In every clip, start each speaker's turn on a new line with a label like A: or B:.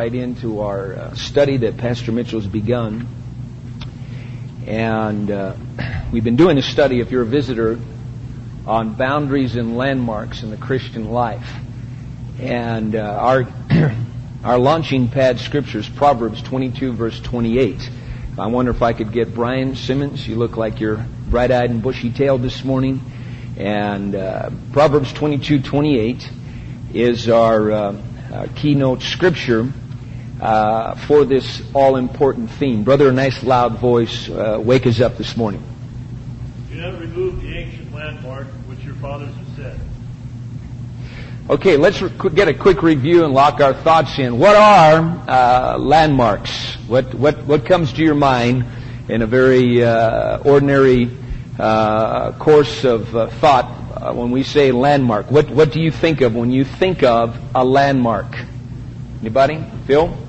A: right into our uh, study that Pastor Mitchell has begun. And uh, we've been doing a study, if you're a visitor, on boundaries and landmarks in the Christian life. And uh, our, our launching pad scripture is Proverbs 22, verse 28. I wonder if I could get Brian Simmons. You look like you're bright eyed and bushy tailed this morning. And uh, Proverbs 22, 28 is our uh, keynote scripture uh, for this all important theme. Brother, a nice loud voice, uh, wake us up this morning.
B: Do not remove the ancient landmark which your fathers have set.
A: Okay, let's re- get a quick review and lock our thoughts in. What are uh, landmarks? What, what, what comes to your mind in a very uh, ordinary uh, course of uh, thought when we say landmark? What, what do you think of when you think of a landmark? Anybody? Phil?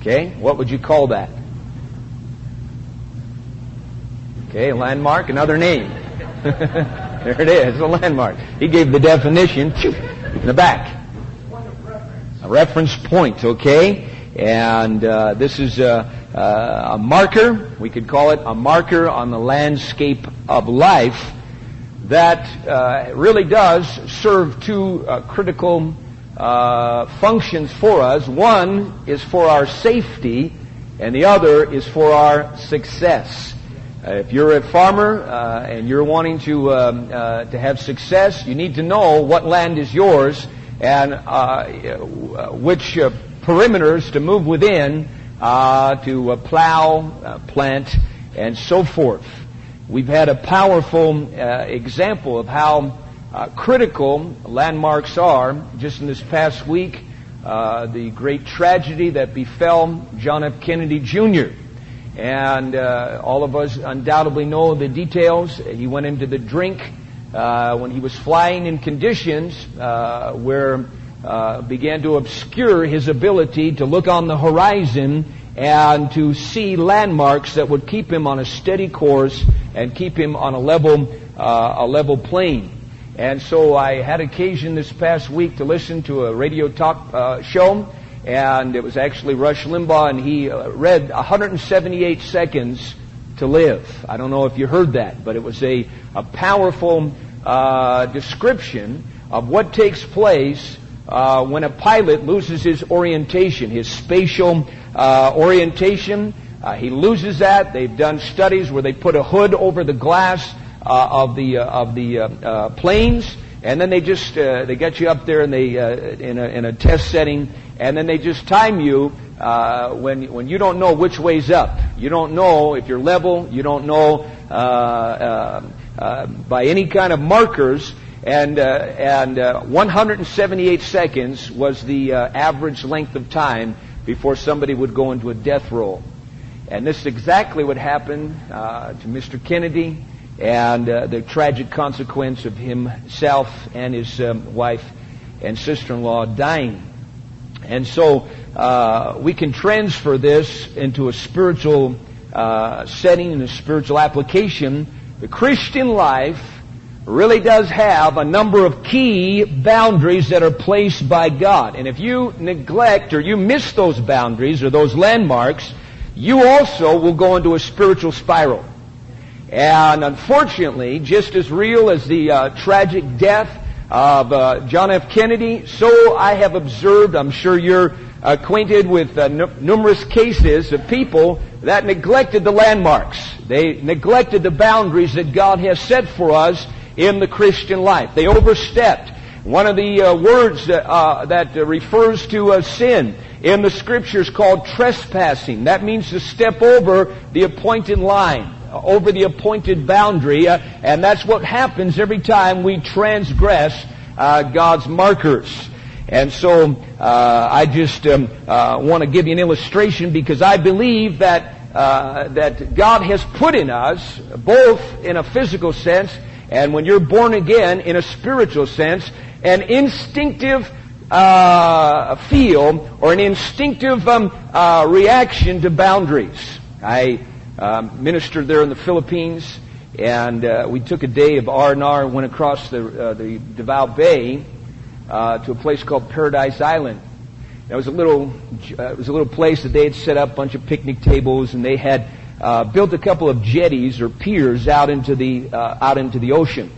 A: Okay, what would you call that? Okay, landmark, another name. there it is, a landmark. He gave the definition in the back. A reference point, okay? And uh, this is a, a, a marker, we could call it a marker on the landscape of life that uh, really does serve two uh, critical uh, functions for us. One is for our safety, and the other is for our success. Uh, if you're a farmer uh, and you're wanting to um, uh, to have success, you need to know what land is yours and uh, which perimeters to move within to plow, plant, and so forth. We've had a powerful example of how uh, critical landmarks are. Just in this past week, uh, the great tragedy that befell John F. Kennedy Jr. And uh, all of us undoubtedly know the details. He went into the drink uh, when he was flying in conditions uh, where uh, began to obscure his ability to look on the horizon and to see landmarks that would keep him on a steady course and keep him on a level a level plane. And so I had occasion this past week to listen to a radio talk uh, show, and it was actually Rush Limbaugh, and he uh, read 178 seconds to live. I don't know if you heard that, but it was a, a powerful uh, description of what takes place uh, when a pilot loses his orientation, his spatial uh, orientation. Uh, he loses that. They've done studies where they put a hood over the glass of the uh, of the uh, planes, and then they just they get you up there and they in a in a test setting, and then they just time you uh, when when you don't know which way's up. You don't know if you're level. You don't know uh, uh, by any kind of markers. And and 178 seconds was the average length of time before somebody would go into a death roll. And this is exactly what happened to Mr. Kennedy and uh, the tragic consequence of himself and his um, wife and sister-in-law dying. And so uh, we can transfer this into a spiritual uh, setting and a spiritual application. The Christian life really does have a number of key boundaries that are placed by God. And if you neglect or you miss those boundaries or those landmarks, you also will go into a spiritual spiral. And unfortunately, just as real as the uh, tragic death of uh, John F. Kennedy, so I have observed, I'm sure you're acquainted with uh, n- numerous cases of people that neglected the landmarks. They neglected the boundaries that God has set for us in the Christian life. They overstepped. One of the uh, words that, uh, that refers to a sin in the scriptures called trespassing. That means to step over the appointed line over the appointed boundary, uh, and that's what happens every time we transgress uh, God's markers. And so uh, I just um, uh, want to give you an illustration because I believe that uh, that God has put in us, both in a physical sense and when you're born again in a spiritual sense, an instinctive uh, feel or an instinctive um, reaction to boundaries. I um, ministered there in the Philippines, and uh, we took a day of R&R and went across the, uh, the Davao Bay uh, to a place called Paradise Island. It was a little, uh, it was a little place that they had set up a bunch of picnic tables, and they had uh, built a couple of jetties or piers out into the uh, out into the ocean.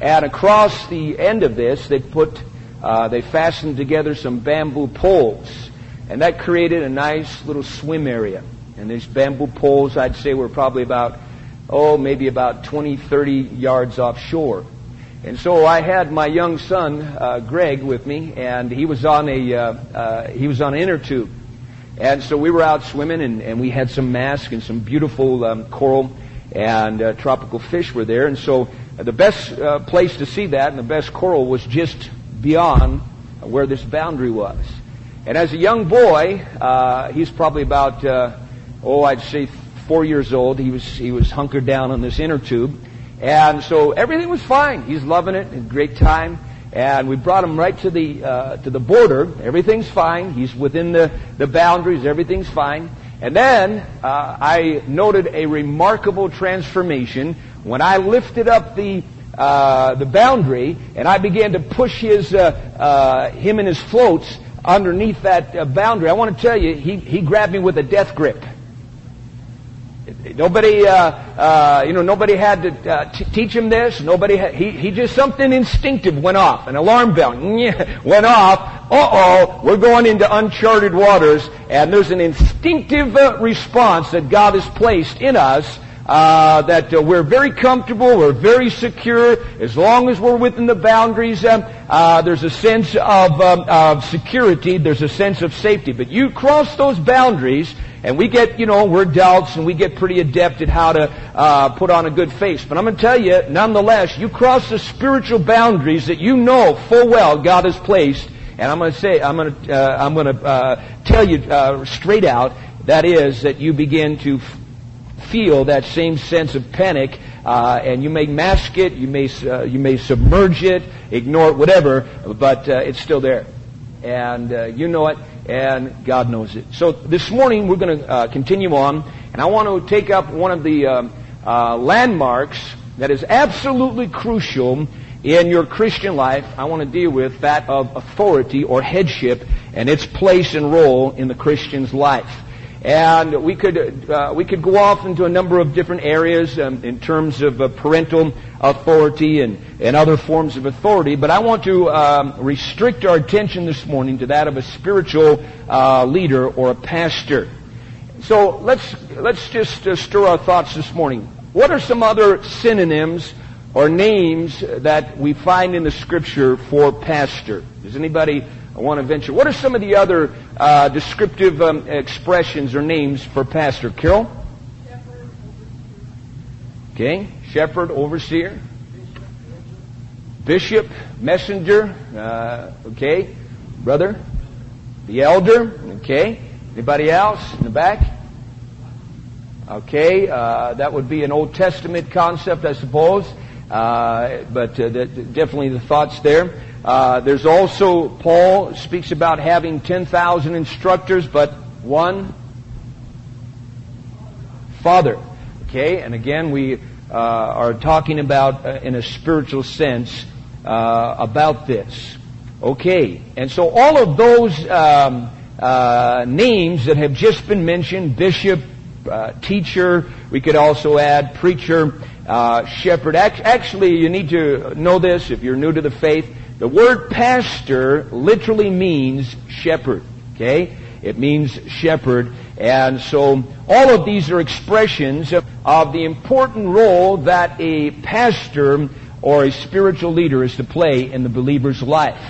A: And across the end of this, they put uh, they fastened together some bamboo poles, and that created a nice little swim area. And these bamboo poles, I'd say, were probably about oh maybe about 20, 30 yards offshore. And so I had my young son uh, Greg with me, and he was on a uh, uh, he was on an inner tube, and so we were out swimming, and, and we had some masks and some beautiful um, coral and uh, tropical fish were there, and so the best uh, place to see that and the best coral was just beyond where this boundary was. And as a young boy, uh, he's probably about oh I'd say four years old. He was he was hunkered down on this inner tube and so everything was fine. He's loving it, a great time. And we brought him right to the uh, to the border. Everything's fine. He's within the, the boundaries. Everything's fine. And then uh, I noted a remarkable transformation when I lifted up the uh, the boundary and I began to push his uh, uh, him and his floats underneath that uh, boundary. I want to tell you, he he grabbed me with a death grip. Nobody, uh, uh, you know, nobody had to uh, t- teach him this. Nobody, had, he, he just something instinctive went off. An alarm bell went off. Uh oh, we're going into uncharted waters, and there's an instinctive uh, response that God has placed in us. Uh, that uh, we're very comfortable, we're very secure, as long as we're within the boundaries. Um, uh, there's a sense of, um, of security, there's a sense of safety. But you cross those boundaries, and we get, you know, we're adults and we get pretty adept at how to uh, put on a good face. But I'm going to tell you, nonetheless, you cross the spiritual boundaries that you know full well God has placed. And I'm going to say, I'm going to, uh, I'm going to uh, tell you uh, straight out. That is that you begin to f- feel that same sense of panic, uh, and you may mask it, you may uh, you may submerge it, ignore it, whatever, but it's still there, and you know it and God knows it. So this morning we're going to uh, continue on, and I want to take up one of the uh, uh, landmarks that is absolutely crucial in your Christian life. I want to deal with that of authority or headship and its place and role in the Christian's life. And we could, uh, we could go off into a number of different areas um, in terms of uh, parental authority and, and other forms of authority, but I want to um, restrict our attention this morning to that of a spiritual uh, leader or a pastor. So let's, let's just uh, stir our thoughts this morning. What are some other synonyms or names that we find in the scripture for pastor? Does anybody I want to venture. What are some of the other uh, descriptive um, expressions or names for pastor? Carol? Okay. Shepherd, overseer. Bishop, messenger. Uh, okay. Brother. The elder. Okay. Anybody else in the back? Okay. Uh, that would be an Old Testament concept, I suppose. Uh, but uh, definitely the thoughts there. Uh, there's also, Paul speaks about having 10,000 instructors, but one Father. Okay, and again, we uh, are talking about, uh, in a spiritual sense, uh, about this. Okay, and so all of those um, uh, names that have just been mentioned, bishop, teacher, we could also add preacher, shepherd. Actually, you need to know this if you're new to the faith. The word pastor literally means shepherd. Okay? It means shepherd. And so all of these are expressions of the important role that a pastor or a spiritual leader is to play in the believer's life.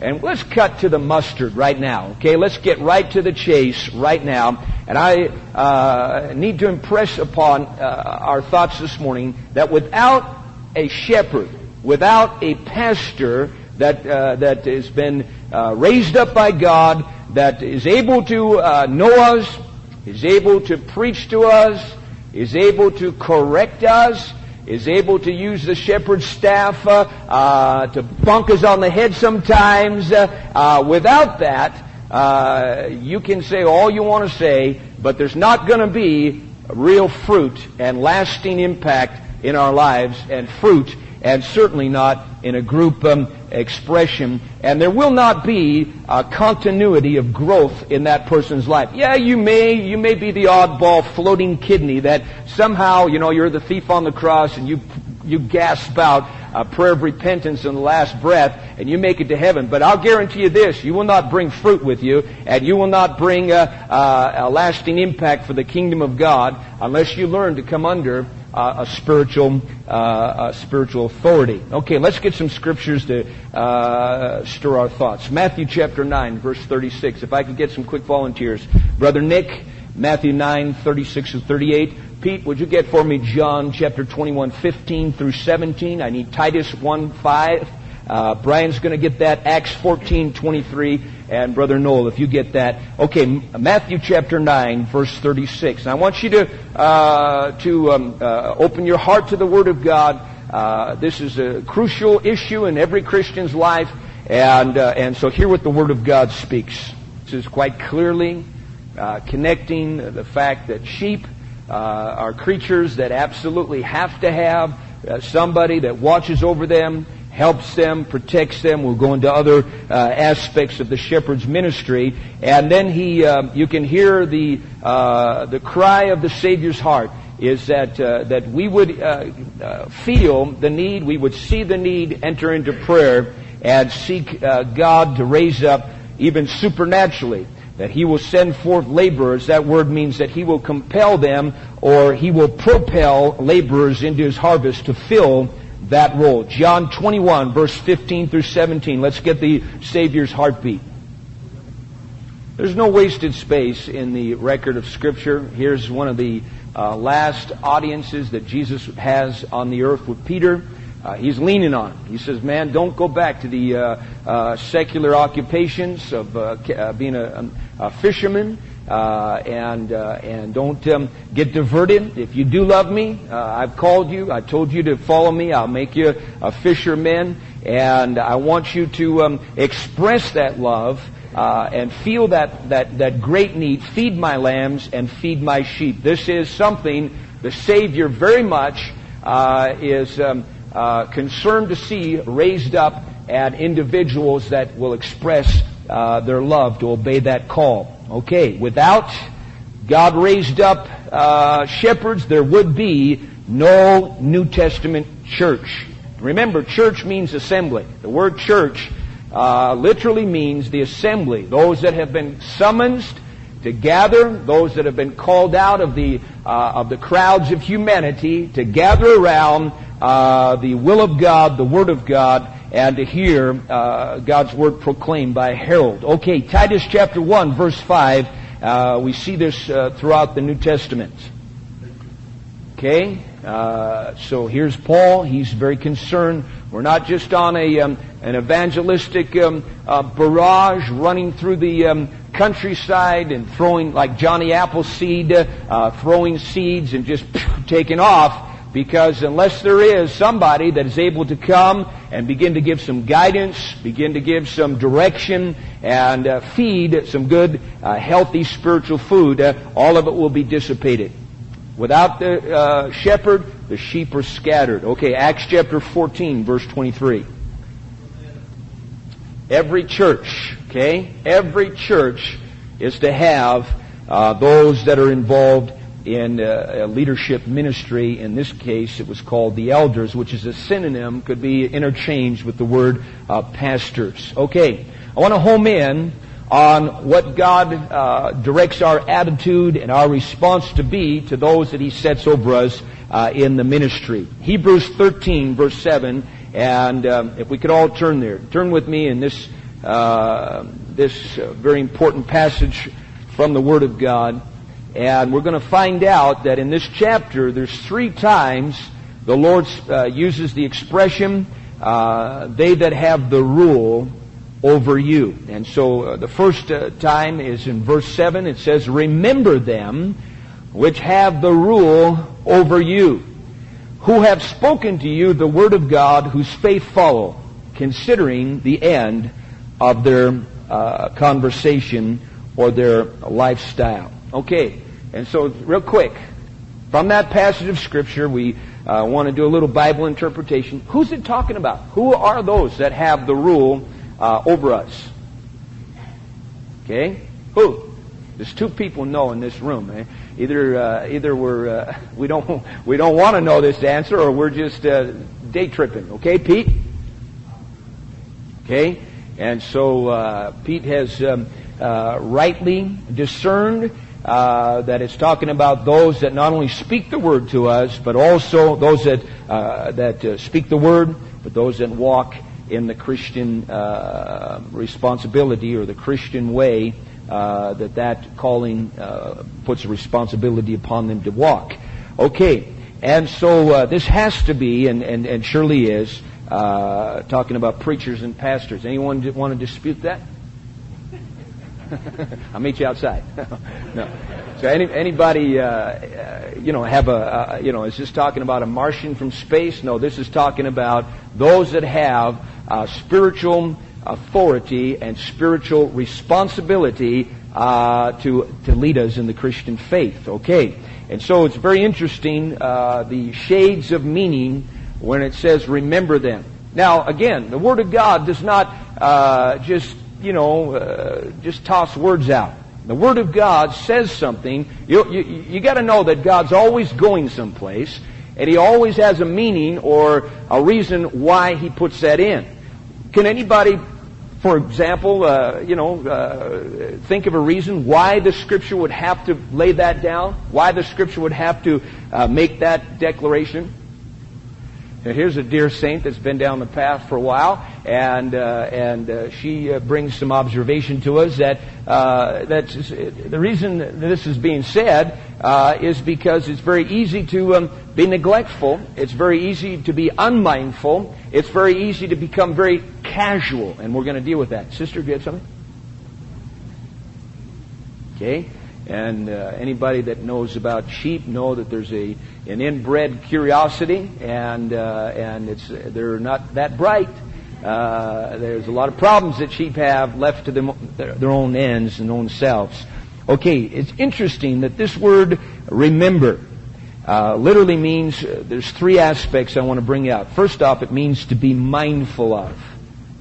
A: And let's cut to the mustard right now. Okay, let's get right to the chase right now. And I uh, need to impress upon uh, our thoughts this morning that without a shepherd, without a pastor, that, uh, that has been uh, raised up by God, that is able to uh, know us, is able to preach to us, is able to correct us, is able to use the shepherd's staff uh, uh, to bunk us on the head sometimes. Uh, without that, you can say all you want to say, but there's not going to be real fruit and lasting impact in our lives and fruit and certainly not in a group um, expression, and there will not be a continuity of growth in that person's life. Yeah, you may, you may be the oddball floating kidney that somehow, you know, you're the thief on the cross and you, you gasp out a prayer of repentance in the last breath and you make it to heaven. But I'll guarantee you this, you will not bring fruit with you and you will not bring a, a, a lasting impact for the kingdom of God unless you learn to come under uh, a spiritual uh, a spiritual authority. Okay, let's get some scriptures to uh, stir our thoughts. Matthew chapter 9, verse 36. If I could get some quick volunteers. Brother Nick, Matthew 9, 36 to 38. Pete, would you get for me John chapter 21, 15 through 17? I need Titus 1, 5. Uh, Brian's going to get that. Acts 14, 23. And Brother Noel, if you get that. Okay, Matthew chapter 9, verse 36. And I want you to, uh, to um, uh, open your heart to the Word of God. Uh, this is a crucial issue in every Christian's life. And, uh, and so hear what the Word of God speaks. This is quite clearly uh, connecting the fact that sheep uh, are creatures that absolutely have to have somebody that watches over them, helps them, protects them. We'll go into other uh, aspects of the shepherd's ministry, and then he, uh, you can hear the uh, the cry of the Savior's heart is that uh, that we would uh, uh, feel the need, we would see the need, enter into prayer, and seek God to raise up even supernaturally that he will send forth laborers. That word means that he will compel them or he will propel laborers into his harvest to fill that role. John 21 verse 15 through 17. Let's get the Savior's heartbeat. There's no wasted space in the record of Scripture. Here's one of the uh, last audiences that Jesus has on the earth with Peter. Uh, he's leaning on him. He says, "Man, don't go back to the uh, uh secular occupations of uh, uh, being a, a fisherman, and and don't um, get diverted. If you do love me, I've called you. I told you to follow me. I'll make you a fisherman, and I want you to um, express that love." Uh, and feel that, that, that great need, feed my lambs and feed my sheep. This is something the Savior very much uh, is um, uh, concerned to see raised up and individuals that will express uh, their love to obey that call. Okay, without God raised up uh, shepherds, there would be no New Testament church. Remember, church means assembly. The word church uh, literally means the assembly. Those that have been summoned to gather, those that have been called out of the uh, of the crowds of humanity to gather around uh, the will of God, the Word of God, and to hear uh, God's Word proclaimed by a herald. Okay, Titus chapter 1, verse 5. Uh, we see this uh, throughout the New Testament. Okay, uh, so here's Paul. He's very concerned. We're not just on a um, an evangelistic um, uh, barrage running through the um, countryside and throwing like Johnny Appleseed, throwing seeds and just taking off. Because unless there is somebody that is able to come and begin to give some guidance, begin to give some direction, and uh, feed some good, uh, healthy spiritual food, uh, all of it will be dissipated. Without the uh, shepherd, the sheep are scattered. Okay, Acts chapter 14, verse 23. Every church, okay, every church is to have uh, those that are involved in uh, leadership ministry. In this case, it was called the elders, which is a synonym, could be interchanged with the word uh, pastors. Okay, I want to home in on what God uh, directs our attitude and our response to be to those that He sets over us uh, in the ministry. Hebrews 13, verse 7, and um, if we could all turn there. Turn with me in this, uh, this very important passage from the Word of God. And we're going to find out that in this chapter, there's three times the Lord uh, uses the expression, uh, they that have the rule over you. And so uh, the first uh, time is in verse 7. It says, Remember them which have the rule over you, who have spoken to you the word of God, whose faith follow, considering the end of their uh, conversation or their lifestyle. Okay, and so real quick, From that passage of Scripture, we uh, want to do a little Bible interpretation. Who's it talking about? Who are those that have the rule uh, over us? Okay? Who? There's two people know in this room. Eh? Either uh, either we're uh, we don't we don't want to know this answer, or we're just uh, day tripping. Okay, Pete. Okay, and so uh, Pete has um, rightly discerned uh, that it's talking about those that not only speak the word to us, but also those that uh, that uh, speak the word, but those that walk in the Christian uh, responsibility or the Christian way. Uh, that that calling puts a responsibility upon them to walk. Okay, and so this has to be, and, and, and surely is, talking about preachers and pastors. Anyone want to dispute that? I'll meet you outside. no. So any, anybody, uh, uh, you know, have a, uh, you know, is this talking about a Martian from space? No, this is talking about those that have uh, spiritual authority and spiritual responsibility uh, to to lead us in the Christian faith. Okay, and so it's very interesting uh, the shades of meaning when it says remember them. Now, again, the Word of God does not just you know, uh, just toss words out. The Word of God says something. You, you, you got to know that God's always going someplace, and He always has a meaning or a reason why He puts that in. Can anybody, for example, uh, you know, uh, think of a reason why the Scripture would have to lay that down? Why the Scripture would have to uh, make that declaration? Now, here's a dear saint that's been down the path for a while, and uh, and uh, she uh, brings some observation to us that uh, that the reason this is being said uh, is because it's very easy to um, be neglectful. It's very easy to be unmindful. It's very easy to become very casual, and we're going to deal with that. Sister, do you have something? Okay. And uh, anybody that knows about sheep know that there's a an inbred curiosity, and uh, and it's they're not that bright. Uh, there's a lot of problems that sheep have left to them, their own ends and own selves. Okay, it's interesting that this word "remember" uh, literally means uh, there's three aspects I want to bring out. First off, it means to be mindful of.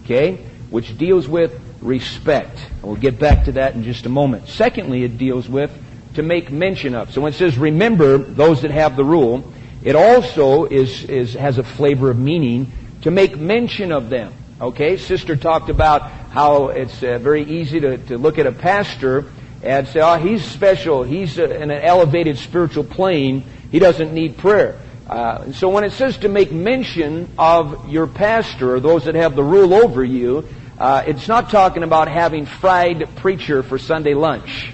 A: Okay, which deals with respect. We'll get back to that in just a moment. Secondly, it deals with to make mention of. So when it says remember those that have the rule, it also is, is has a flavor of meaning to make mention of them. Okay, sister talked about how it's uh, very easy to, to look at a pastor and say, oh, he's special. He's uh, in an elevated spiritual plane. He doesn't need prayer. Uh, so when it says to make mention of your pastor or those that have the rule over you, uh, it's not talking about having fried preacher for Sunday lunch.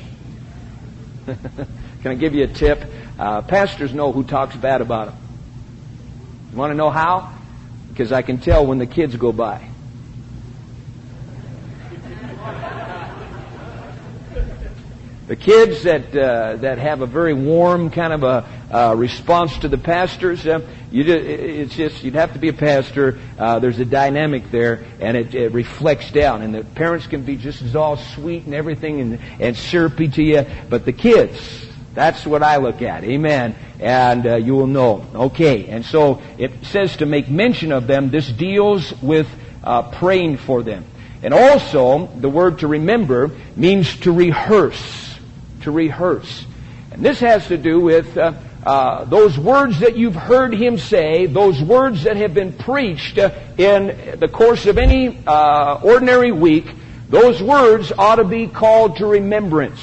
A: Can I give you a tip? Uh, pastors know who talks bad about them. You want to know how? Because I can tell when the kids go by. The kids that uh, that have a very warm kind of a uh, response to the pastors, uh, you just, it's just you'd have to be a pastor. Uh, there's a dynamic there, and it, it, reflects down. And the parents can be just as all sweet and everything and and syrupy to you, but the kids, that's what I look at. Amen. And uh, you will know. Okay. And so it says to make mention of them. This deals with uh, praying for them. And also, the word to remember means to rehearse to rehearse. And this has to do with uh, uh, those words that you've heard him say, those words that have been preached uh, in the course of any uh, ordinary week, those words ought to be called to remembrance.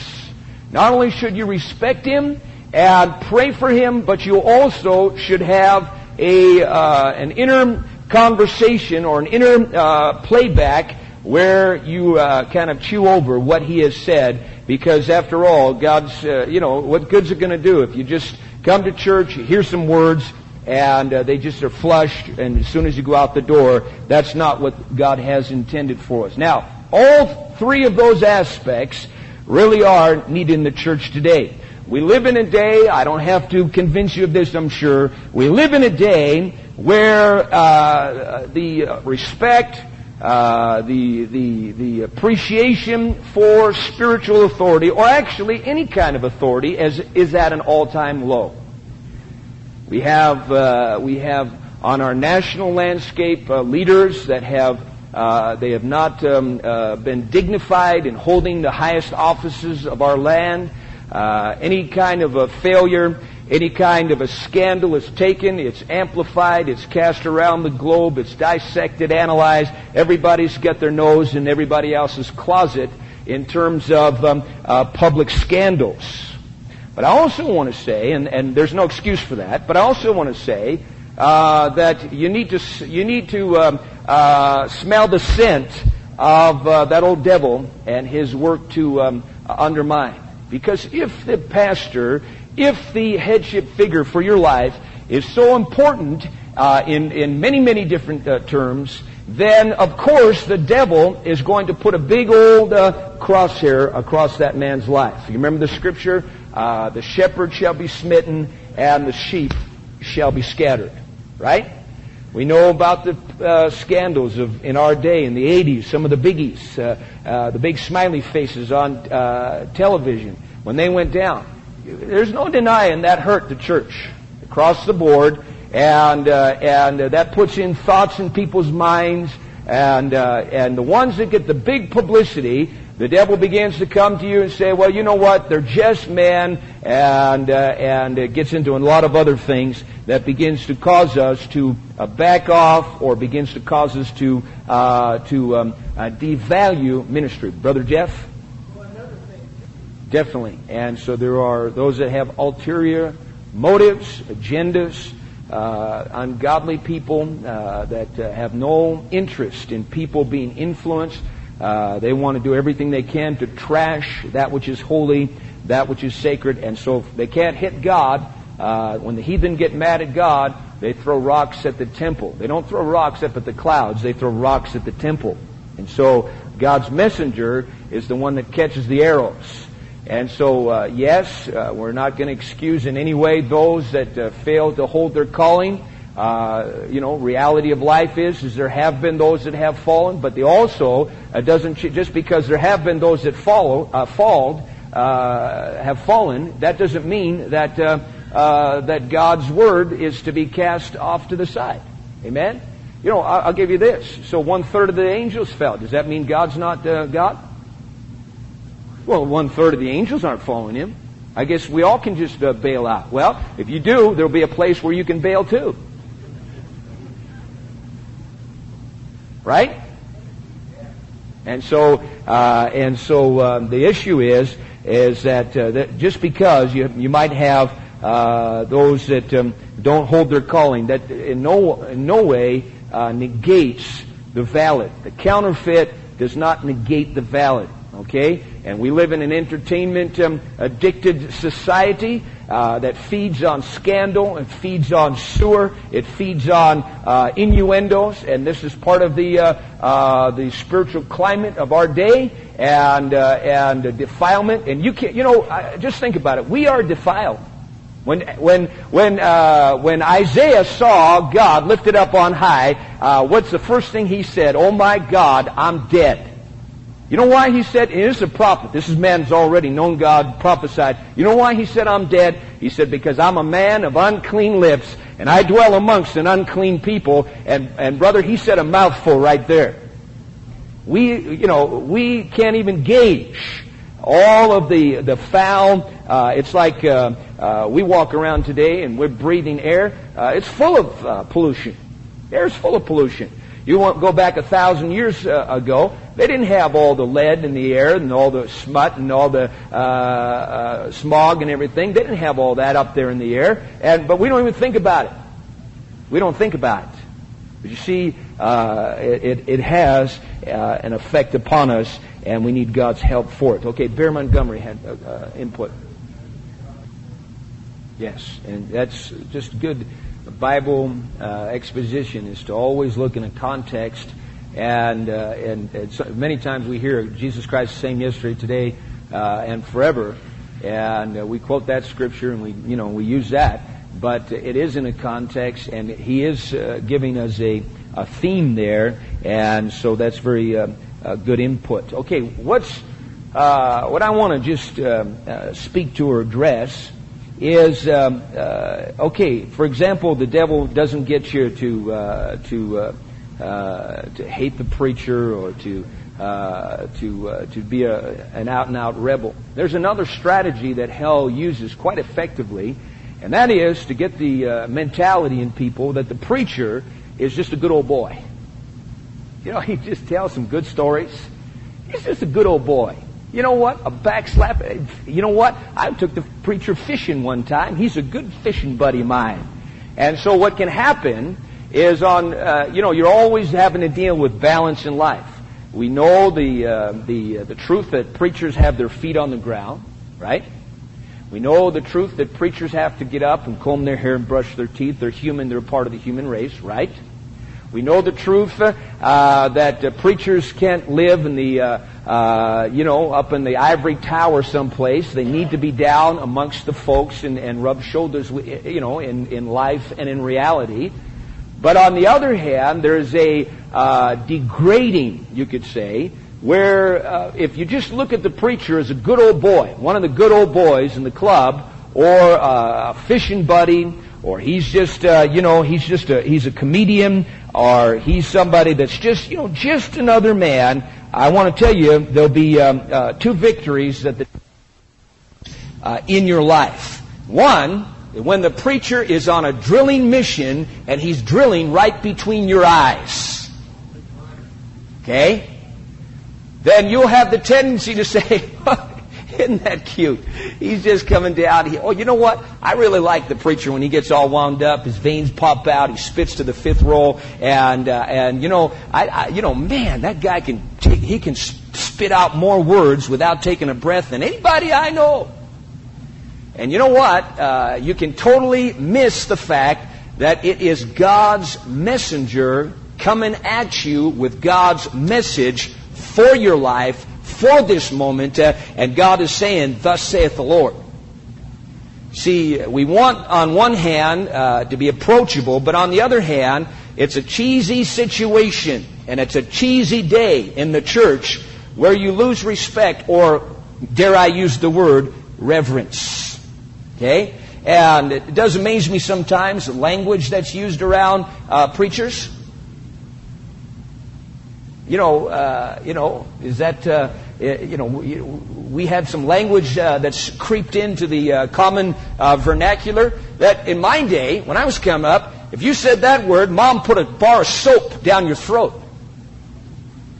A: Not only should you respect him and pray for him, but you also should have a uh, an inner conversation or an inner uh, playback where you kind of chew over what he has said because after all, God's, uh, you know, what good's it going to do if you just come to church, hear some words, and uh, they just are flushed, and as soon as you go out the door, that's not what God has intended for us. Now, all three of those aspects really are needed in the church today. We live in a day, I don't have to convince you of this, I'm sure. We live in a day where uh, the respect, uh, the, the, the appreciation for spiritual authority, or actually any kind of authority, as, is at an all-time low. We have, uh, we have on our national landscape uh, leaders that have uh, they have not um, uh, been dignified in holding the highest offices of our land. Uh, any kind of a failure, any kind of a scandal is taken, it's amplified, it's cast around the globe, it's dissected, analyzed. Everybody's got their nose in everybody else's closet in terms of um, uh, public scandals. But I also want to say, and, and there's no excuse for that, but I also want to say uh, that you need to you need to um, uh, smell the scent of uh, that old devil and his work to um, undermine. Because if the pastor, if the headship figure for your life is so important uh, in in many many different uh, terms, then of course the devil is going to put a big old uh, crosshair across that man's life. You remember the scripture? the shepherd shall be smitten, and the sheep shall be scattered right? We know about the uh, scandals of in our day in the 80s, some of the biggies, uh, uh, the big smiley faces on uh, television when they went down. There's no denying that hurt the church across the board, and uh, and that puts in thoughts in people's minds, and uh, and the ones that get the big publicity the devil begins to come to you and say, well, you know what? They're just men, and, uh, and it gets into a lot of other things that begins to cause us to uh, back off or begins to cause us to, uh, to um, uh, devalue ministry. Brother Jeff? Definitely. And so there are those that have ulterior motives, agendas, uh, ungodly people uh, that have no interest in people being influenced uh, they want to do everything they can to trash that which is holy, that which is sacred, and so they can't hit God, uh, when the heathen get mad at God, they throw rocks at the temple. They don't throw rocks up at the clouds, they throw rocks at the temple. And so God's messenger is the one that catches the arrows. And so, uh, yes, uh, we're not going to excuse in any way those that uh, fail to hold their calling. Uh, you know, reality of life is, is there have been those that have fallen, but they also uh, doesn't just because there have been those that follow uh, falled have fallen, that doesn't mean that that God's word is to be cast off to the side. Amen. You know, I'll, I'll give you this. So one third of the angels fell. Does that mean God's not God? Well, one third of the angels aren't following Him. I guess we all can just bail out. Well, if you do, there'll be a place where you can bail too. Right? And so, uh, and so um, the issue is, is that, uh, that just because you, you might have uh, those that um, don't hold their calling, that in no, in no way uh, negates the valid. The counterfeit does not negate the valid. Okay? And we live in an entertainment um, addicted society uh, that feeds on scandal, it feeds on sewer, it feeds on uh, innuendos, and this is part of the uh, uh the spiritual climate of our day, and uh, and defilement. And you can't, you know, just think about it. We are defiled. When when when uh, when Isaiah saw God lifted up on high, what's the first thing he said? Oh my God, I'm dead. You know why he said, it is a prophet. This is man who's already known God, prophesied. You know why he said, I'm dead? He said, because I'm a man of unclean lips, and I dwell amongst an unclean people. And, and brother, he said a mouthful right there. We, you know, we can't even gauge all of the, the foul. Uh, it's like uh, uh, we walk around today and we're breathing air. Uh, it's full of uh, pollution. Air is full of pollution. You won't go back a thousand years uh, ago. They didn't have all the lead in the air and all the smut and all the uh, uh, smog and everything. They didn't have all that up there in the air. And but we don't even think about it. We don't think about it. But you see, uh, it, it has uh, an effect upon us, and we need God's help for it. Okay, Bear Montgomery had uh, input. Yes, and that's just good Bible uh, exposition is to always look in a context, and uh, and, and so many times we hear Jesus Christ the same yesterday, today, uh, and forever, and uh, we quote that scripture and we you know we use that, but it is in a context, and He is uh, giving us a a theme there, and so that's very uh, good input. Okay, what's what I want to just speak to or address is um, uh, okay. For example, the devil doesn't get you to uh, to uh, uh to hate the preacher or to uh, to uh, to be a, an out and out rebel. There's another strategy that hell uses quite effectively, and that is to get the mentality in people that the preacher is just a good old boy. You know, he just tells some good stories. He's just a good old boy. You know what? A backslap. You know what? I took the preacher fishing one time. He's a good fishing buddy of mine. And so what can happen is on, uh, you know, you're always having to deal with balance in life. We know the, uh, the, uh, the truth that preachers have their feet on the ground, right? We know the truth that preachers have to get up and comb their hair and brush their teeth. They're human. They're part of the human race, right? We know the truth uh, that uh, preachers can't live in the, uh, uh, you know, up in the ivory tower someplace. They need to be down amongst the folks and, and rub shoulders, with, you know, in, in life and in reality. But on the other hand, there's a uh, degrading, you could say, where uh, if you just look at the preacher as a good old boy, one of the good old boys in the club, or a fishing buddy, or he's just, uh, you know, he's just a, he's a comedian, or he's somebody that's just, you know, just another man, I want to tell you there'll be um, uh, two victories that the, uh, in your life. One, when the preacher is on a drilling mission and he's drilling right between your eyes. Okay? Then you'll have the tendency to say, Isn't that cute? He's just coming down. He, oh, you know what? I really like the preacher when he gets all wound up. His veins pop out. He spits to the fifth roll, and uh, and you know, I, I you know, man, that guy can he can spit out more words without taking a breath than anybody I know. And you know what? Uh, you can totally miss the fact that it is God's messenger coming at you with God's message for your life for this moment, uh, and God is saying, Thus saith the Lord. See, we want on one hand uh, to be approachable, but on the other hand, it's a cheesy situation, and it's a cheesy day in the church where you lose respect, or dare I use the word, reverence. Okay? And it does amaze me sometimes the language that's used around uh, preachers. You know, uh, you know, is that uh, you know, we had some language uh, that's creeped into the uh, common uh, vernacular that in my day, when I was coming up, if you said that word, mom put a bar of soap down your throat.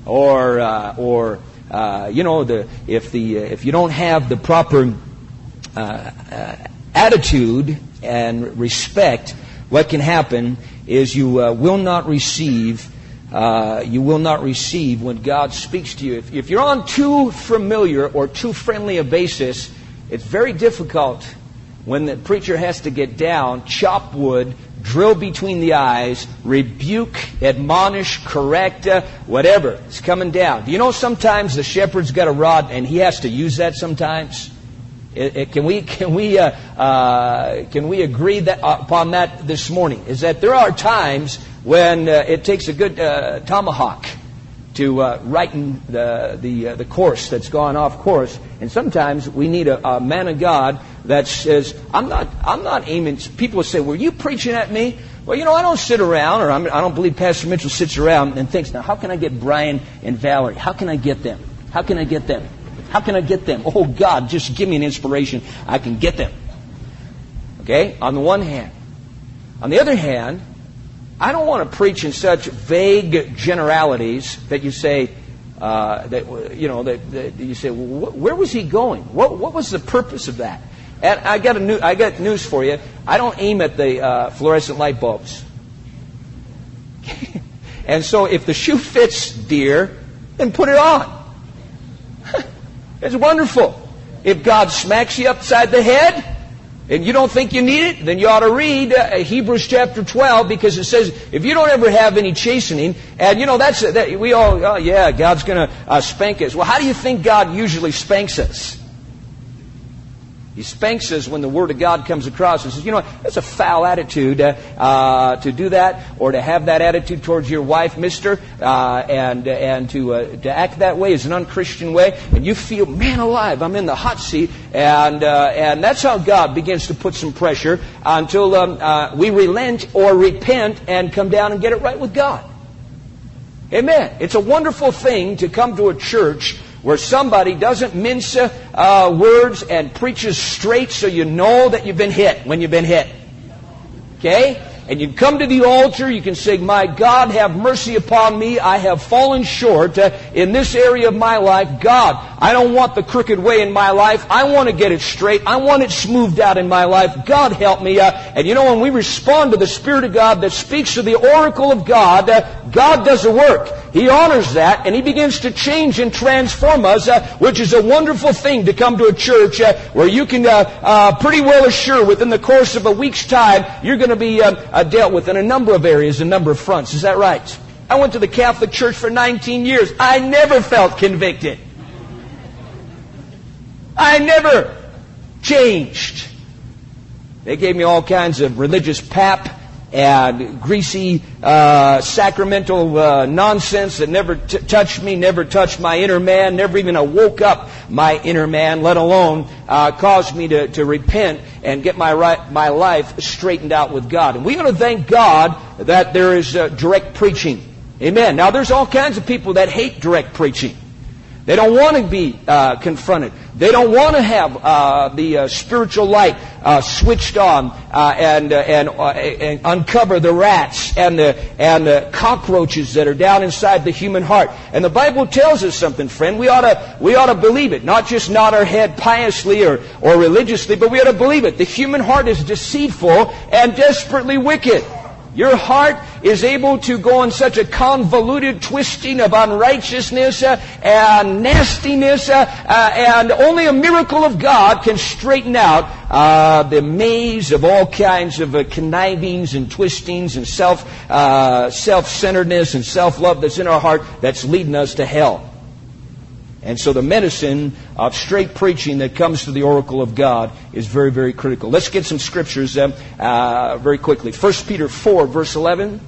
A: Or, uh, or you know, the, if, the, if you don't have the proper attitude and respect, what can happen is you will not receive uh, you will not receive when God speaks to you. If, if, you're on too familiar or too friendly a basis, it's very difficult when the preacher has to get down, chop wood, drill between the eyes, rebuke, admonish, correct, uh, whatever. It's coming down. Do you know sometimes the shepherd's got a rod and he has to use that sometimes? It, it, can we can we uh, uh, can we agree that upon that this morning? Is that there are times when uh, it takes a good uh, tomahawk to uh, righten the, the, uh, the course that's gone off course. And sometimes we need a, a, man of God that says, I'm not, I'm not aiming. People will say, Were you preaching at me? Well, you know, I don't sit around, or I'm, I do not believe Pastor Mitchell sits around and thinks, Now, how can I get Brian and Valerie? How can I get them? How can I get them? How can I get them? Oh, God, just give me an inspiration. I can get them. Okay? On the one hand. On the other hand, I don't want to preach in such vague generalities that you say, uh, that you know, that, that you say, well, wh- where was he going? What, what was the purpose of that? And I got a new, I got news for you. I don't aim at the uh, fluorescent light bulbs. and so, if the shoe fits, dear, then put it on. it's wonderful. If God smacks you upside the head, and you don't think you need it, then you ought to read uh, Hebrews chapter 12 because it says if you don't ever have any chastening, and you know that's that we all oh yeah God's going to uh, spank us. Well, how do you think God usually spanks us? He spanks us when the Word of God comes across and says, you know, that's a foul attitude uh, uh, to do that or to have that attitude towards your wife, mister, uh, and, and to, uh, to act that way is an unchristian way. And you feel, man alive, I'm in the hot seat. And, uh, and that's how God begins to put some pressure until um, uh, we relent or repent and come down and get it right with God. Amen. It's a wonderful thing to come to a church where somebody doesn't mince uh, words and preaches straight so you know that you've been hit when you've been hit. Okay? And you come to the altar, you can say, My God, have mercy upon me. I have fallen short uh, in this area of my life. God, I don't want the crooked way in my life. I want to get it straight. I want it smoothed out in my life. God, help me. Uh, and you know, when we respond to the Spirit of God that speaks to the oracle of God, uh, God does the work. He honors that, and He begins to change and transform us, which is a wonderful thing to come to a church where you can pretty well assure within the course of a week's time you're going to be uh, dealt with in a number of areas, a number of fronts. Is that right? I went to the Catholic Church for 19 years. I never felt convicted. I never changed. They gave me all kinds of religious pap and greasy uh, sacramental uh, nonsense that never t- touched me, never touched my inner man, never even awoke up my inner man, let alone uh, caused me to, to repent and get my, right, my life straightened out with God. And we ought to thank God that there is uh, direct preaching. Amen. Now, there's all kinds of people that hate direct preaching. They don't want to be uh, confronted. They don't want to have uh, the uh, spiritual light uh, switched on uh, and, uh, and, and, uncover the rats and the, and the cockroaches that are down inside the human heart. And the Bible tells us something, friend. We ought to, we ought to believe it. Not just nod our head piously or, or religiously, but we ought to believe it. The human heart is deceitful and desperately wicked. Your heart is able to go in such a convoluted twisting of unrighteousness uh, and nastiness, uh, uh, and only a miracle of God can straighten out the maze of all kinds of connivings and twistings and self centeredness and self love that's in our heart that's leading us to hell. And so the medicine of straight preaching that comes to the oracle of God is very, very critical. Let's get some scriptures uh, uh, very quickly. 1 Peter 4, verse 11.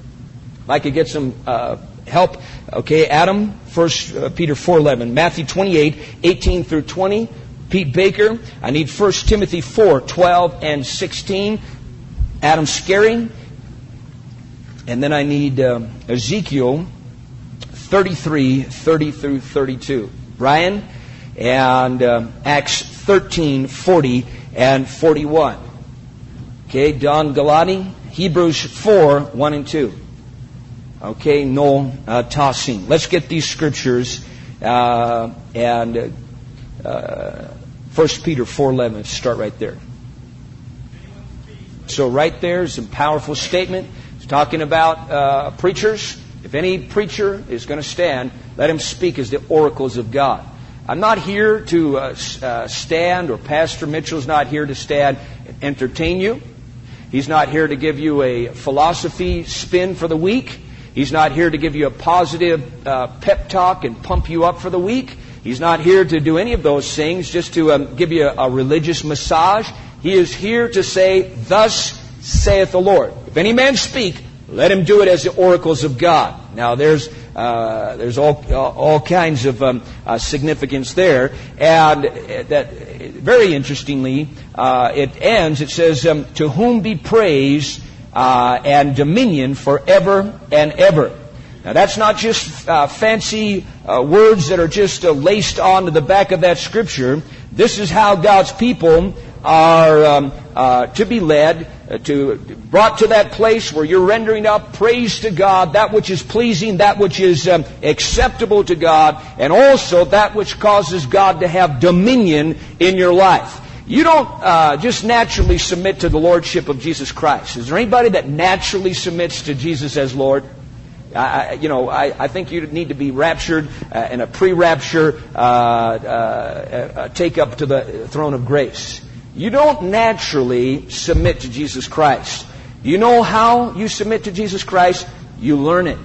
A: If I could get some uh, help. Okay, Adam, 1 uh, Peter 4, 11. Matthew 28, 18 through 20. Pete Baker. I need 1 Timothy 4, 12 and 16. Adam Scarry. And then I need um, Ezekiel 33, 30 through 32. Brian, and um, Acts 13, 40 and 41. Okay, Don Galati, Hebrews 4, 1 and 2. Okay, Noel uh, Tossing. Let's get these scriptures uh, and uh, 1 Peter 4.11. Start right there. So right there is a powerful statement. It's talking about uh, preachers. If any preacher is going to stand, let him speak as the oracles of God. I'm not here to uh, uh, stand, or Pastor Mitchell's not here to stand and entertain you. He's not here to give you a philosophy spin for the week. He's not here to give you a positive uh, pep talk and pump you up for the week. He's not here to do any of those things just to um, give you a, a religious massage. He is here to say, Thus saith the Lord. If any man speak, let him do it as the oracles of God. Now, there's uh, there's all all kinds of um, uh, significance there, and that very interestingly, uh, it ends. It says, um, "To whom be praise uh, and dominion forever and ever." Now, that's not just uh, fancy uh, words that are just laced onto the back of that scripture. This is how God's people are um, to be led uh, to brought to that place where you're rendering up praise to God, that which is pleasing, that which is um, acceptable to God, and also that which causes God to have dominion in your life. You don't uh, just naturally submit to the lordship of Jesus Christ. Is there anybody that naturally submits to Jesus as Lord? I, you know, I, I, think you need to be raptured uh, in a pre-rapture uh, uh, uh take up to the throne of grace. You don't naturally submit to Jesus Christ. You know how you submit to Jesus Christ? You learn it.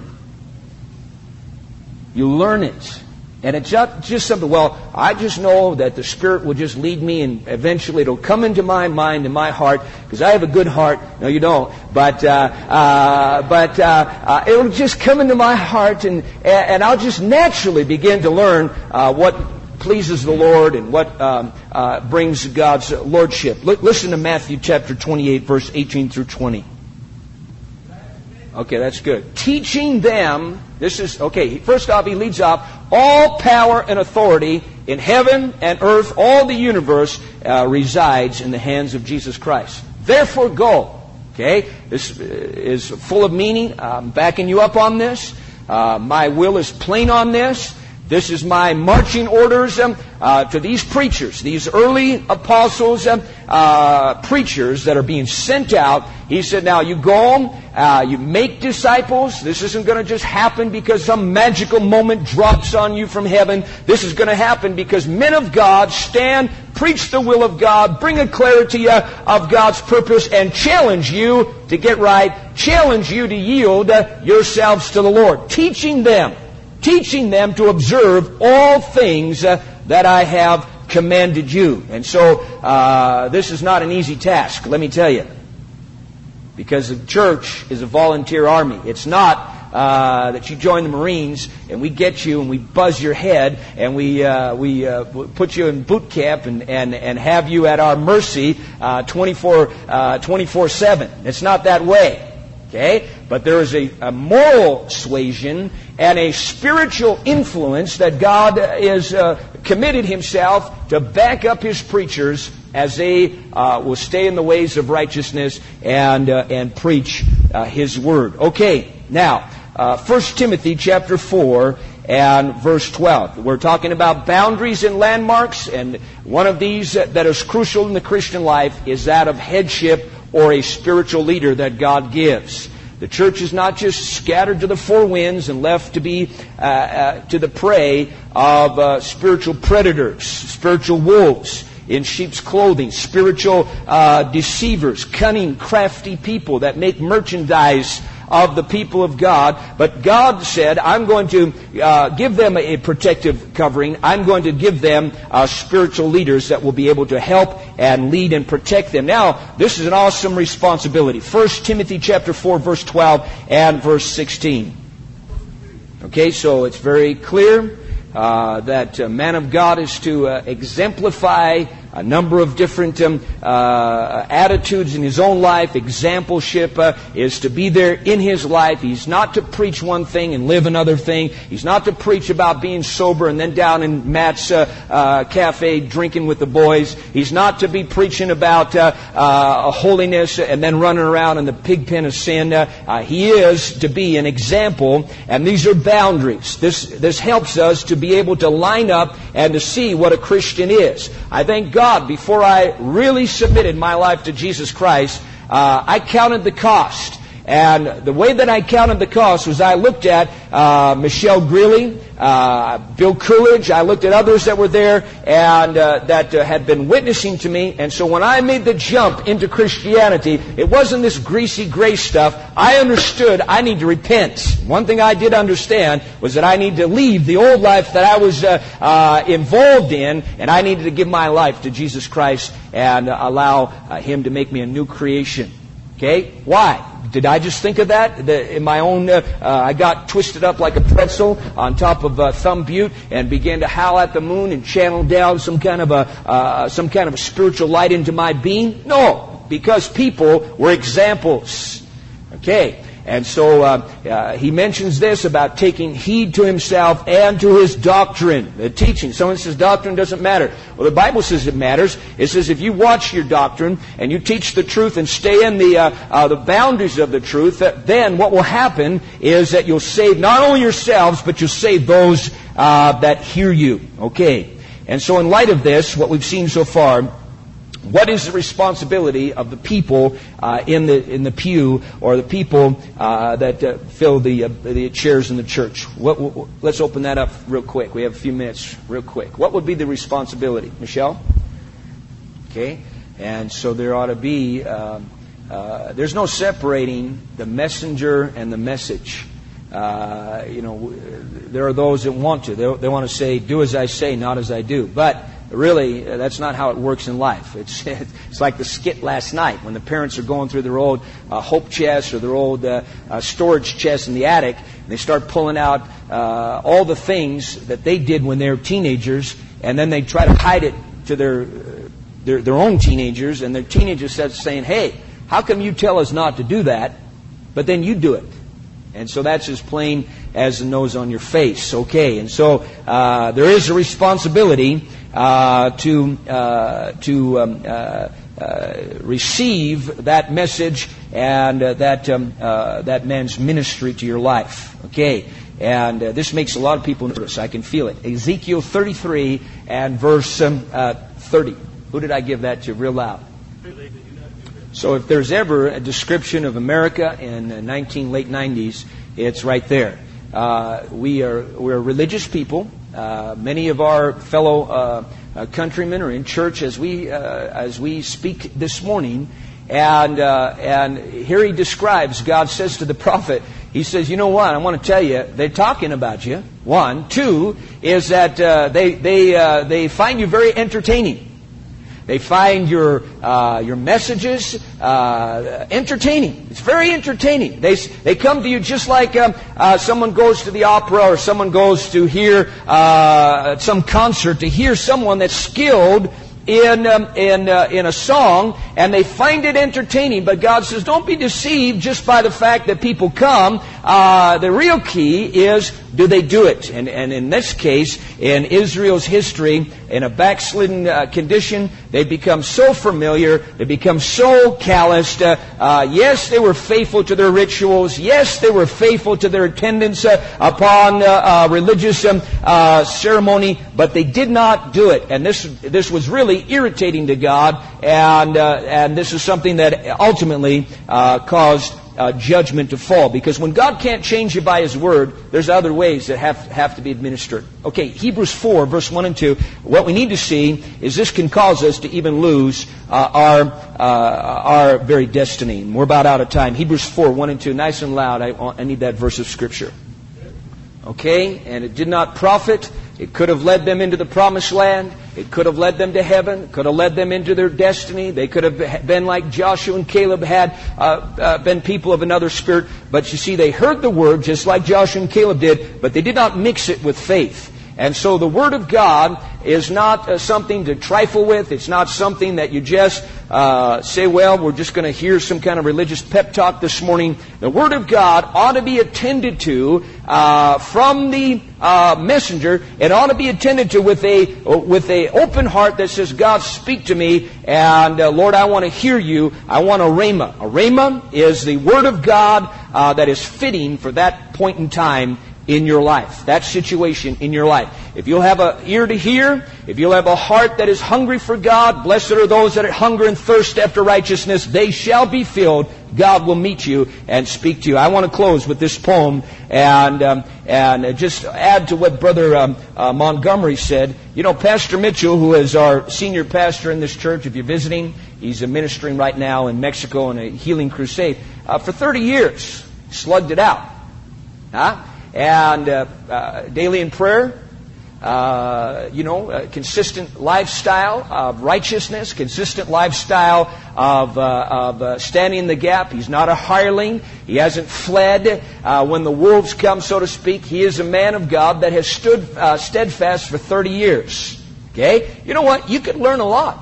A: You learn it. And it's not just something, well, I just know that the Spirit will just lead me and eventually it'll come into my mind and my heart because I have a good heart. No, you don't. But, uh, uh, but uh, uh it'll just come into my heart and, and I'll just naturally begin to learn uh, what pleases the Lord and what um, uh, brings God's lordship. L- listen to Matthew chapter 28, verse 18 through 20. Okay, that's good. Teaching them, this is, okay, first off, he leads off, all power and authority in heaven and earth, all the universe uh, resides in the hands of Jesus Christ. Therefore, go. Okay, this is full of meaning. I'm backing you up on this. Uh, my will is plain on this. This is my marching orders um, uh, to these preachers, these early apostles, um, uh, preachers that are being sent out. He said, now you go, uh, you make disciples. This isn't going to just happen because some magical moment drops on you from heaven. This is going to happen because men of God stand, preach the will of God, bring a clarity uh, of God's purpose, and challenge you to get right, challenge you to yield uh, yourselves to the Lord, teaching them teaching them to observe all things uh, that I have commanded you. And so, uh, this is not an easy task, let me tell you. Because the church is a volunteer army. It's not uh, that you join the Marines and we get you and we buzz your head and we uh, we uh, put you in boot camp and, and, and have you at our mercy uh, 24 uh, 24 7. It's not that way. Okay? But there is a, a moral suasion and a spiritual influence that God is uh, committed Himself to back up His preachers as they uh, will stay in the ways of righteousness and uh, and preach uh, His word. Okay, now uh, 1 Timothy chapter four and verse 12. We're talking about boundaries and landmarks, and one of these that is crucial in the Christian life is that of headship or a spiritual leader that God gives. The church is not just scattered to the four winds and left to be uh, uh, to the prey of uh, spiritual predators, spiritual wolves in sheep's clothing, spiritual uh, deceivers, cunning, crafty people that make merchandise of the people of God. But God said, I'm going to uh, give them a protective covering. I'm going to give them uh, spiritual leaders that will be able to help and lead and protect them. Now, this is an awesome responsibility. 1 Timothy chapter 4, verse 12 and verse 16. Okay, so it's very clear uh, that a man of God is to uh, exemplify a number of different um, uh, attitudes in his own life. Exampleship uh, is to be there in his life. He's not to preach one thing and live another thing. He's not to preach about being sober and then down in Matt's uh, uh cafe drinking with the boys. He's not to be preaching about uh, uh, holiness and then running around in the pig pen of sin. he is to be an example, and these are boundaries. This this helps us to be able to line up and to see what a Christian is. I thank God God, before I really submitted my life to Jesus Christ, uh, I counted the cost. And the way that I counted the cost was I looked at uh, Michelle Greeley, uh, Bill Coolidge. I looked at others that were there and uh, that uh, had been witnessing to me. And so when I made the jump into Christianity, it wasn't this greasy gray stuff. I understood I need to repent. One thing I did understand was that I need to leave the old life that I was uh, uh, involved in, and I needed to give my life to Jesus Christ and allow Him to make me a new creation. Okay? Why? Did I just think of that? The, in my own, uh, uh, I got twisted up like a pretzel on top of uh, Thumb Butte and began to howl at the moon and channel down some kind of a, uh, some kind of a spiritual light into my being? No, because people were examples. Okay. And so uh, uh, he mentions this about taking heed to himself and to his doctrine, the teaching. Someone says doctrine doesn't matter. Well, the Bible says it matters. It says if you watch your doctrine and you teach the truth and stay in the uh, uh the boundaries of the truth, then what will happen is that you'll save not only yourselves but you'll save those uh, that hear you. Okay. And so, in light of this, what we've seen so far what is the responsibility of the people uh, in the in the pew or the people uh, that uh, fill the uh, the chairs in the church? What, what, let's open that up real quick. We have a few minutes, real quick. What would be the responsibility, Michelle? Okay, and so there ought to be. Um, uh, there's no separating the messenger and the message. uh, you know, there are those that want to. They, they want to say, "Do as I say, not as I do." But really, uh, that's not how it works in life. It's it's like the skit last night when the parents are going through their old uh, hope chest or their old uh, uh, storage chest in the attic, and they start pulling out uh, all the things that they did when they were teenagers, and then they try to hide it to their their, their own teenagers, and their teenagers said, saying, "Hey, how come you tell us not to do that, but then you do it?" And so that's as plain as the nose on your face. Okay, and so uh, there is a responsibility uh, to uh, to um, uh, uh, receive that message and uh, that um, that man's ministry to your life. Okay. And this makes a lot of people nervous. I can feel it. Ezekiel 33 and verse um, 30. Who did I give that to real loud? So if there's ever a description of America in the 19 late 90s, it's right there. We are we're religious people. Uh, many of our fellow uh, uh countrymen are in church as we uh, as we speak this morning, and and here he describes. God says to the prophet, He says, "You know what? I want to tell you. They're talking about you. One, two is that they they they find you very entertaining." They find your, uh, your messages uh, entertaining. It's very entertaining. They, they come to you just like um, uh, someone goes to the opera or someone goes to hear uh, some concert to hear someone that's skilled in, um, in, uh, in a song and they find it entertaining. But God says, don't be deceived just by the fact that people come. Uh, the real key is, do they do it? And, and in this case, in Israel's history, in a backslidden uh, condition, they become so familiar, they become so calloused. Uh, uh, yes, they were faithful to their rituals. Yes, they were faithful to their attendance uh, upon religious um, ceremony, but they did not do it. And this, this was really irritating to God, and, and this is something that ultimately caused uh, judgment to fall. Because when God can't change you by His Word, there's other ways that have, have to be administered. Okay, Hebrews 4, verse 1 and 2. What we need to see is this can cause us to even lose uh, our, uh, our very destiny. And we're about out of time. Hebrews 4, 1 and 2. Nice and loud. I, I need that verse of Scripture. Okay? And it did not profit it could have led them into the promised land. It could have led them to heaven. It could have led them into their destiny. They could have been like Joshua and Caleb had uh, uh, been people of another spirit. But you see, they heard the word just like Joshua and Caleb did, but they did not mix it with faith. And so the Word of God is not uh, something to trifle with. It's not something that you just uh, say, well, we're just going to hear some kind of religious pep talk this morning. The Word of God ought to be attended to uh, from the uh, messenger. It ought to be attended to with a with a open heart that says, God, speak to me, and uh, Lord, I want to hear you. I want a rhema. A rhema is the Word of God uh, that is fitting for that point in time in your life, that situation in your life. If you'll have an ear to hear, if you'll have a heart that is hungry for God, blessed are those that hunger and thirst after righteousness, they shall be filled. God will meet you and speak to you. I want to close with this poem and um, and just add to what Brother um, uh, Montgomery said. You know, Pastor Mitchell, who is our senior pastor in this church, if you're visiting, he's ministering right now in Mexico in a healing crusade. Uh, for 30 years, slugged it out. Huh? And uh, uh, daily in prayer. Uh, you know, consistent lifestyle of righteousness, consistent lifestyle of, uh, of uh, standing in the gap. He's not a hireling. He hasn't fled uh, when the wolves come, so to speak. He is a man of God that has stood steadfast for 30 years. Okay? You know what? You could learn a lot.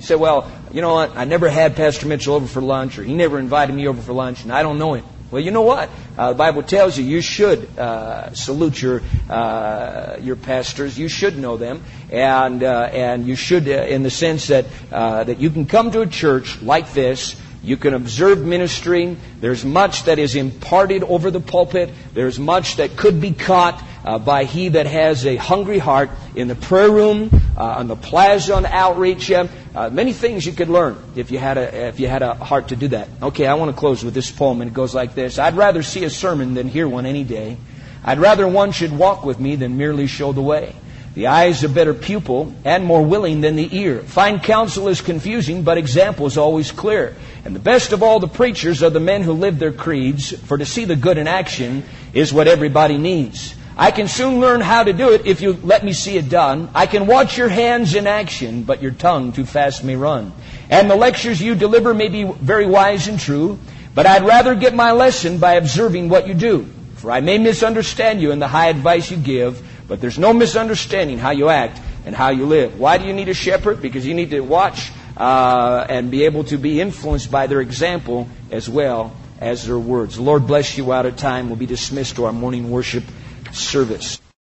A: You say, well, you know what? I never had Pastor Mitchell over for lunch, or he never invited me over for lunch, and I don't know him. Well, you know what? Uh, the Bible tells you you should uh, salute your uh, your pastors. You should know them, and uh, and you should, uh, in the sense that uh, that you can come to a church like this. You can observe ministry. There's much that is imparted over the pulpit. There's much that could be caught uh, by he that has a hungry heart in the prayer room, uh, on the plaza on outreach. Uh, Uh, many things you could learn if you had a if you had a heart to do that. Okay, I want to close with this poem, and it goes like this: I'd rather see a sermon than hear one any day. I'd rather one should walk with me than merely show the way. The eye is a better pupil and more willing than the ear. Fine counsel is confusing, but example is always clear. And the best of all the preachers are the men who live their creeds, for to see the good in action is what everybody needs. I can soon learn how to do it if you let me see it done. I can watch your hands in action, but your tongue too fast may run. And the lectures you deliver may be very wise and true, but I'd rather get my lesson by observing what you do. For I may misunderstand you in the high advice you give, but there's no misunderstanding how you act and how you live. Why do you need a shepherd? Because you need to watch uh, and be able to be influenced by their example as well as their words. Lord bless you out of time. We'll be dismissed to our morning worship service.